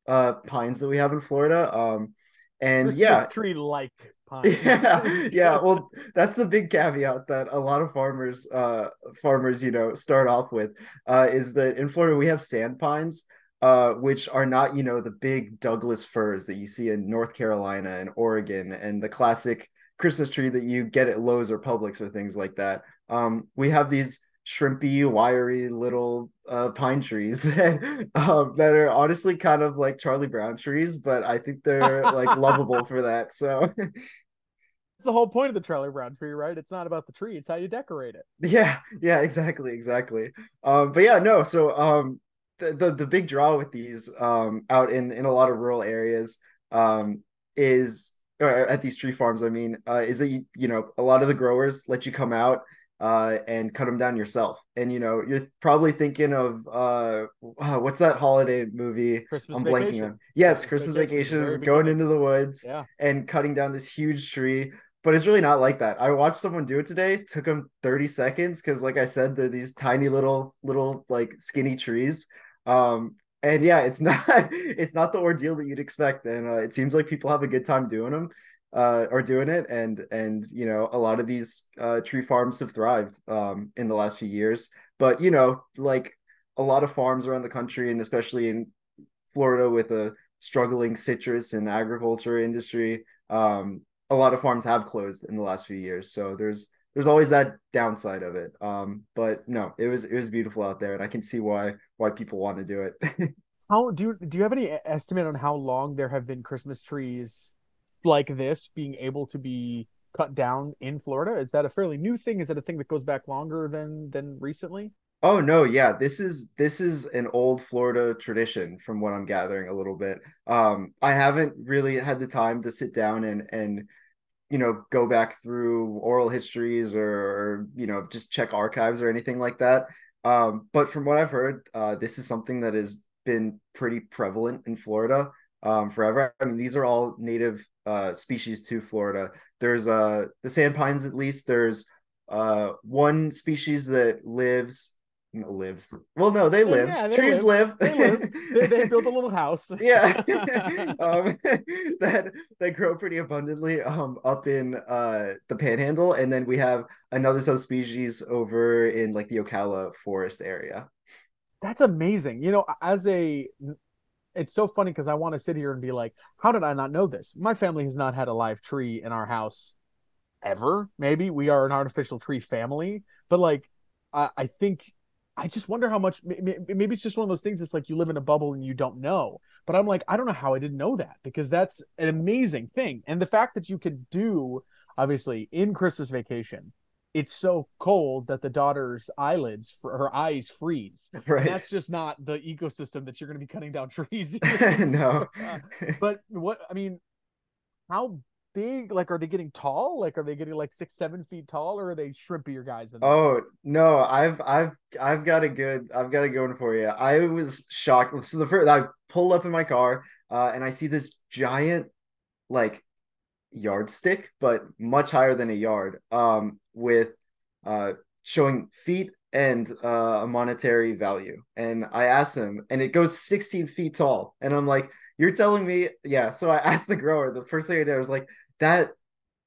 [SPEAKER 6] uh pines that we have in florida. Um and
[SPEAKER 1] Christmas
[SPEAKER 6] yeah.
[SPEAKER 1] tree like pines.
[SPEAKER 6] yeah yeah well that's the big caveat that a lot of farmers uh farmers you know start off with uh is that in florida we have sand pines uh which are not you know the big douglas firs that you see in north carolina and oregon and the classic christmas tree that you get at lowes or publix or things like that um we have these shrimpy wiry little uh pine trees that um that are honestly kind of like charlie brown trees but i think they're like lovable for that so
[SPEAKER 1] That's the whole point of the Charlie Brown tree, right? It's not about the tree; it's how you decorate it.
[SPEAKER 6] Yeah, yeah, exactly, exactly. Um, but yeah, no, so um the, the the big draw with these um out in in a lot of rural areas um is or at these tree farms, I mean, uh is that you, you know, a lot of the growers let you come out uh and cut them down yourself. And you know, you're probably thinking of uh uh, what's that holiday movie?
[SPEAKER 1] Christmas
[SPEAKER 6] I'm
[SPEAKER 1] vacation.
[SPEAKER 6] blanking on. Yes,
[SPEAKER 1] Christmas
[SPEAKER 6] Christmas
[SPEAKER 1] Vacation,
[SPEAKER 6] vacation, going into the woods
[SPEAKER 1] Yeah.
[SPEAKER 6] and cutting down this huge tree. But it's really not like that. I watched someone do it today. Took them 30 seconds because, like I said, they're these tiny little, little like skinny trees. Um, and yeah, it's not, it's not the ordeal that you'd expect. And uh, it seems like people have a good time doing them, uh, or doing it. And and you know, a lot of these uh, tree farms have thrived um, in the last few years. But you know, like a lot of farms around the country, and especially in Florida with a struggling citrus and agriculture industry. Um, a lot of farms have closed in the last few years, so there's there's always that downside of it. Um, but no, it was it was beautiful out there, and I can see why why people want to do it.
[SPEAKER 1] How do you do you have any estimate on how long there have been Christmas trees like this being able to be cut down in Florida? Is that a fairly new thing? Is that a thing that goes back longer than than recently?
[SPEAKER 6] Oh no, yeah, this is this is an old Florida tradition from what I'm gathering a little bit. Um, I haven't really had the time to sit down and and you know go back through oral histories or, or you know just check archives or anything like that. Um, but from what I've heard, uh, this is something that has been pretty prevalent in Florida um, forever. I mean, these are all native uh, species to Florida. There's uh, the sand pines, at least. There's uh, one species that lives lives. Well, no, they live. Yeah, they Trees live.
[SPEAKER 3] live. They live. They, they build a little house.
[SPEAKER 6] yeah, um, that that grow pretty abundantly um, up in uh, the Panhandle, and then we have another subspecies over in like the Ocala forest area.
[SPEAKER 3] That's amazing. You know, as a it's so funny because I want to sit here and be like, how did I not know this? My family has not had a live tree in our house ever. Maybe we are an artificial tree family, but like, I, I think I just wonder how much. Maybe it's just one of those things. It's like you live in a bubble and you don't know. But I'm like, I don't know how I didn't know that because that's an amazing thing. And the fact that you could do, obviously, in Christmas vacation, it's so cold that the daughter's eyelids for her eyes freeze. Right. And that's just not the ecosystem that you're going to be cutting down trees.
[SPEAKER 6] no.
[SPEAKER 3] uh, but what I mean, how big? Like, are they getting tall? Like, are they getting like six, seven feet tall, or are they shrimpier guys?
[SPEAKER 6] Than oh no, I've I've I've got a good I've got a good one for you. I was shocked. So the first I pull up in my car, uh, and I see this giant, like, yardstick, but much higher than a yard, um, with uh showing feet and uh, a monetary value. And I asked him, and it goes 16 feet tall. And I'm like, you're telling me, yeah. So I asked the grower. The first thing I did was like that,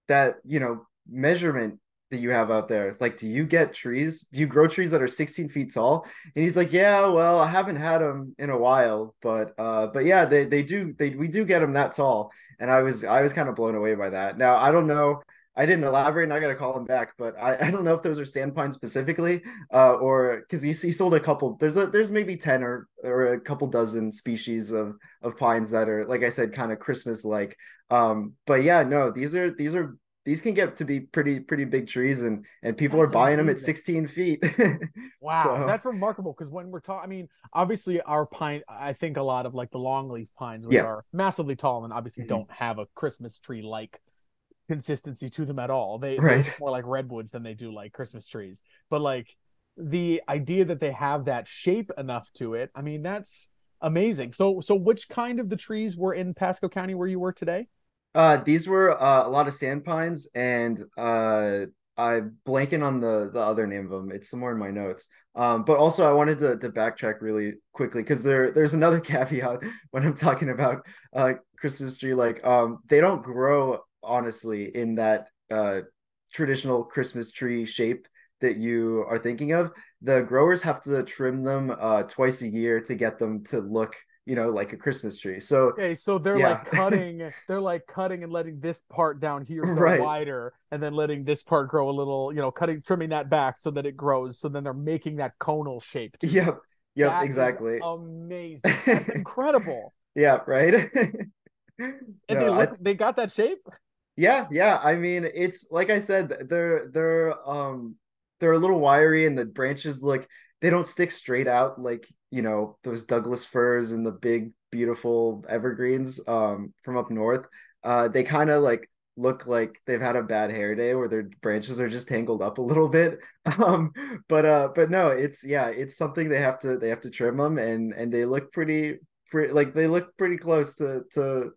[SPEAKER 6] that you know measurement that you have out there. Like, do you get trees? Do you grow trees that are 16 feet tall? And he's like, yeah. Well, I haven't had them in a while, but uh, but yeah, they they do they we do get them that tall. And I was I was kind of blown away by that. Now I don't know I didn't elaborate, and I got to call him back. But I, I don't know if those are sand pines specifically, uh, or because he, he sold a couple. There's a there's maybe ten or or a couple dozen species of of pines that are like I said, kind of Christmas like. Um, but yeah, no, these are these are these can get to be pretty pretty big trees, and and people that's are buying amazing. them at 16 feet.
[SPEAKER 3] wow, so. that's remarkable. Because when we're talking, I mean, obviously our pine. I think a lot of like the longleaf pines, which yeah. are massively tall and obviously mm-hmm. don't have a Christmas tree like consistency to them at all. They right. more like redwoods than they do like Christmas trees. But like the idea that they have that shape enough to it, I mean, that's amazing. So so which kind of the trees were in Pasco County where you were today?
[SPEAKER 6] Uh these were uh, a lot of sand pines and uh I'm blanking on the the other name of them. It's somewhere in my notes. Um, but also I wanted to, to backtrack really quickly because there there's another caveat when I'm talking about uh Christmas tree. Like um they don't grow honestly in that uh, traditional Christmas tree shape that you are thinking of. The growers have to trim them uh, twice a year to get them to look you know like a christmas tree. So
[SPEAKER 3] okay so they're yeah. like cutting they're like cutting and letting this part down here grow right. wider and then letting this part grow a little you know cutting trimming that back so that it grows. So then they're making that conal shape
[SPEAKER 6] yep. Yep that exactly.
[SPEAKER 3] amazing. That's incredible.
[SPEAKER 6] Yeah right?
[SPEAKER 3] And no, they look I... they got that shape?
[SPEAKER 6] Yeah, yeah. I mean, it's like I said, they're they're um they're a little wiry and the branches look they don't stick straight out like, you know, those Douglas firs and the big beautiful evergreens um from up north. Uh they kind of like look like they've had a bad hair day where their branches are just tangled up a little bit. Um but uh but no, it's yeah, it's something they have to they have to trim them and and they look pretty pretty like they look pretty close to to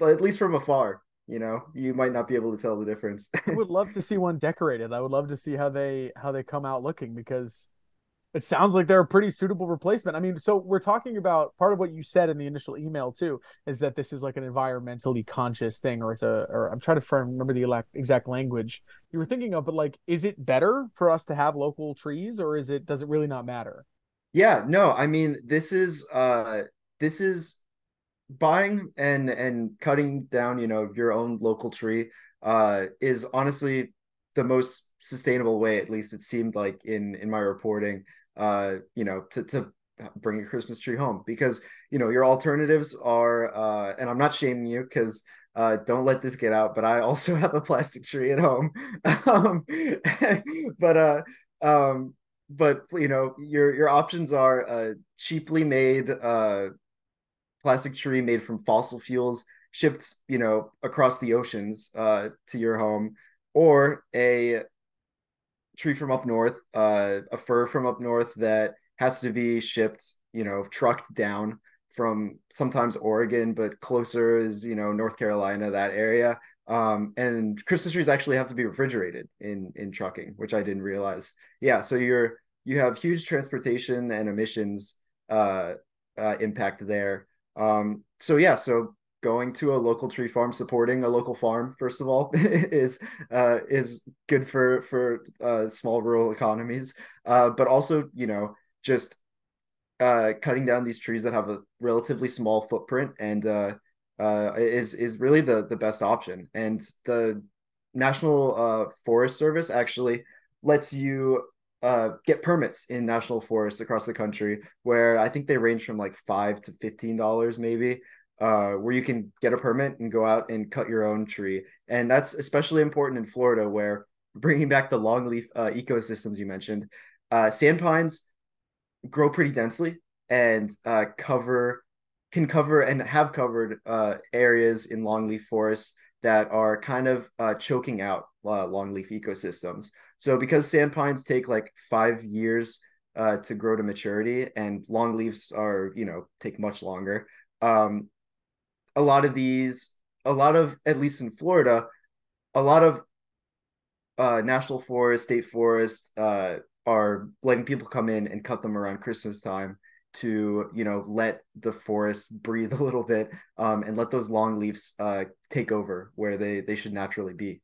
[SPEAKER 6] at least from afar you know you might not be able to tell the difference
[SPEAKER 3] i would love to see one decorated i would love to see how they how they come out looking because it sounds like they're a pretty suitable replacement. I mean so we're talking about part of what you said in the initial email too is that this is like an environmentally conscious thing or it's a or i'm trying to remember the exact language you were thinking of but like is it better for us to have local trees or is it does it really not matter?
[SPEAKER 6] Yeah no i mean this is uh this is buying and and cutting down you know your own local tree uh is honestly the most sustainable way at least it seemed like in in my reporting uh you know to to bring a christmas tree home because you know your alternatives are uh and i'm not shaming you because uh don't let this get out but i also have a plastic tree at home. Um but uh um but you know your your options are uh cheaply made uh plastic tree made from fossil fuels shipped, you know, across the oceans uh, to your home, or a tree from up north, uh, a fir from up north that has to be shipped, you know, trucked down from sometimes Oregon, but closer is you know North Carolina, that area. Um, and Christmas trees actually have to be refrigerated in in trucking, which I didn't realize. Yeah, so you're you have huge transportation and emissions uh, uh, impact there. Um, so yeah, so going to a local tree farm, supporting a local farm, first of all, is uh, is good for for uh, small rural economies. Uh, but also, you know, just uh, cutting down these trees that have a relatively small footprint and uh, uh, is is really the the best option. And the National Forest Service actually lets you uh, get permits in national forests across the country, where I think they range from like five to fifteen dollars, maybe, uh, where you can get a permit and go out and cut your own tree. And that's especially important in Florida, where bringing back the longleaf uh, ecosystems you mentioned, uh, sand pines grow pretty densely and uh, cover can cover and have covered uh, areas in longleaf forests that are kind of choking out longleaf ecosystems. So because sand pines take like five years to grow to maturity, and longleafs are you know take much longer. Um, a lot of these, a lot of at least in Florida, a lot of uh, national forest, state forest uh, are letting people come in and cut them around Christmas time to you know let the forest breathe a little bit um, and let those long leaves uh, take over where they they should naturally be.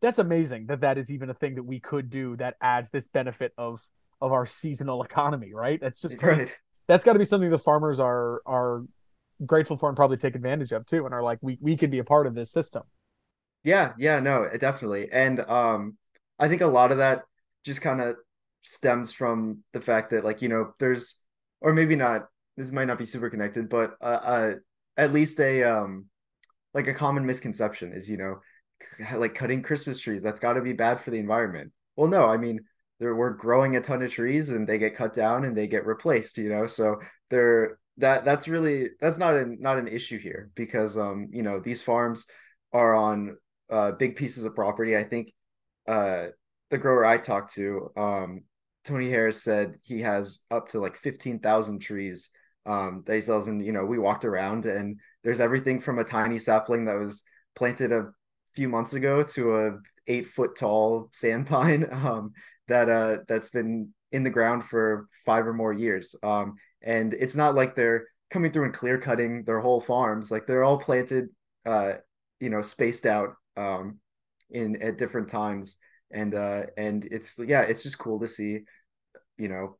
[SPEAKER 1] That's amazing that that is even a thing that we could do that adds this benefit of of our seasonal economy right? That's just
[SPEAKER 6] right.
[SPEAKER 1] that's got to be something the farmers are are grateful for and probably take advantage of too and are like we we could be a part of this system.
[SPEAKER 6] Yeah yeah no definitely and um i think a lot of that just kind of stems from the fact that like you know there's or maybe not this might not be super connected but uh, uh at least a um like a common misconception is you know like cutting christmas trees that's got to be bad for the environment. Well no i mean there we're growing a ton of trees and they get cut down and they get replaced you know so they're that that's really that's not an not an issue here because um you know these farms are on uh big pieces of property i think uh the grower i talked to um Tony Harris said he has up to like 15,000 trees um, that he sells. And, you know, we walked around and there's everything from a tiny sapling that was planted a few months ago to a eight foot tall sand pine um, that uh, that's been in the ground for five or more years. Um, and it's not like they're coming through and clear cutting their whole farms. Like they're all planted, uh, you know, spaced out um, in at different times. And uh and it's yeah it's just cool to see you know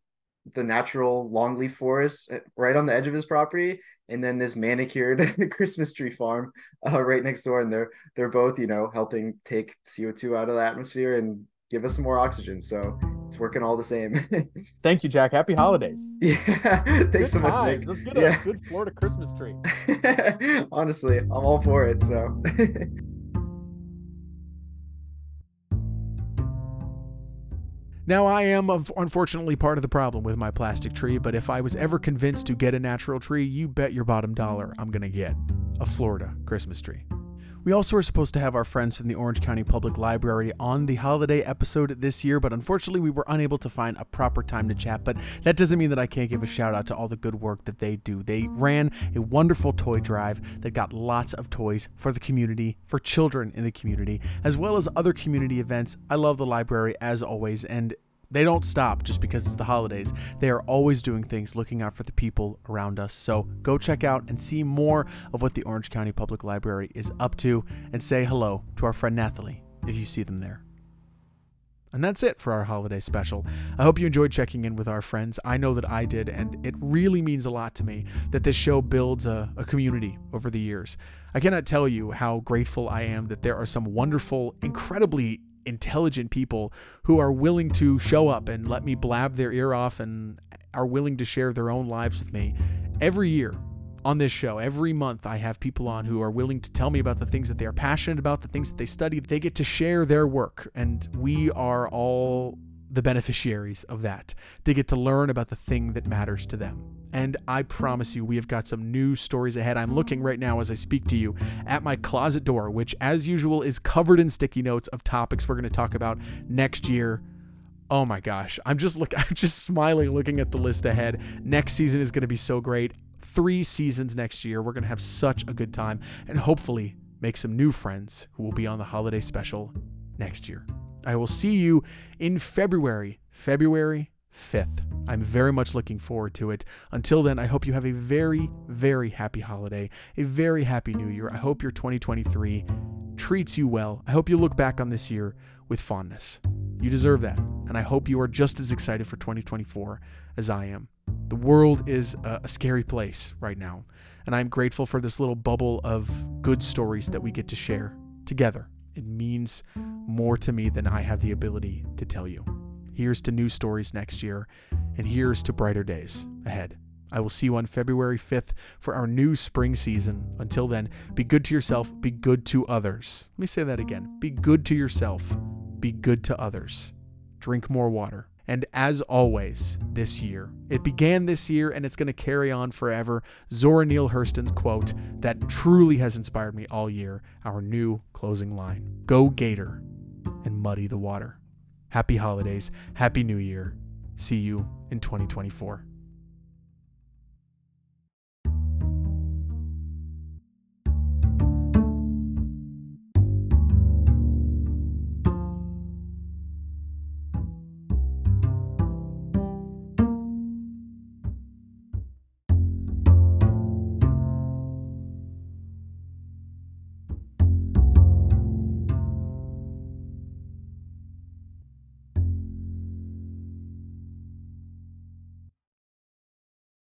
[SPEAKER 6] the natural longleaf forest uh, right on the edge of his property and then this manicured christmas tree farm uh, right next door. And they're they're both you know helping take co2 out of the atmosphere and give us some more oxygen. So it's working all the same
[SPEAKER 1] thank you jack happy holidays
[SPEAKER 6] yeah thanks
[SPEAKER 1] good
[SPEAKER 6] so
[SPEAKER 1] times.
[SPEAKER 6] much Nick.
[SPEAKER 1] let's get
[SPEAKER 6] yeah.
[SPEAKER 1] a good florida christmas tree
[SPEAKER 6] honestly i'm all for it so
[SPEAKER 1] Now, I am unfortunately part of the problem with my plastic tree, but if I was ever convinced to get a natural tree, you bet your bottom dollar I'm going to get a Florida Christmas tree. We also are supposed to have our friends from the Orange County Public Library on the holiday episode this year, but unfortunately, we were unable to find a proper time to chat. But that doesn't mean that I can't give a shout out to all the good work that they do. They ran a wonderful toy drive that got lots of toys for the community, for children in the community, as well as other community events. I love the library as always, and they don't stop just because it's the holidays. They are always doing things looking out for the people around us. So go check out and see more of what the Orange County Public Library is up to and say hello to our friend Nathalie if you see them there. And that's it for our holiday special. I hope you enjoyed checking in with our friends. I know that I did, and it really means a lot to me that this show builds a, a, community over the years. I cannot tell you how grateful I am that there are some wonderful, incredibly intelligent people who are willing to show up and let me blab their ear off and are willing to share their own lives with me every year on this show. Every month, I have people on who are willing to tell me about the things that they are passionate about, the things that they study. They get to share their work, and we are all the beneficiaries of that to get to learn about the thing that matters to them. And I promise you, we have got some new stories ahead. I'm looking right now as I speak to you at my closet door, which, as usual, is covered in sticky notes of topics we're going to talk about next year Oh my gosh. I'm just look I'm just smiling looking at the list ahead. Next season is going to be so great. 3 seasons next year. We're going to have such a good time and hopefully make some new friends who will be on the holiday special next year. I will see you in February, February 5th. I'm very much looking forward to it. Until then, I hope you have a very, very happy holiday, a very happy new year. I hope your 2023 treats you well. I hope you look back on this year with fondness. You deserve that. And I hope you are just as excited for 2024 as I am. The world is a, a scary place right now. And I'm grateful for this little bubble of good stories that we get to share together. It means more to me than I have the ability to tell you. Here's to new stories next year, and here's to brighter days ahead. I will see you on February 5th for our new spring season. Until then, be good to yourself, be good to others. Let me say that again. Be good to yourself, be good to others. Drink more water. And as always, this year, it began this year and it's going to carry on forever. Zora Neale Hurston's quote that truly has inspired me all year, our new closing line Go Gator and muddy the water. Happy holidays. Happy New Year. See you in 2024.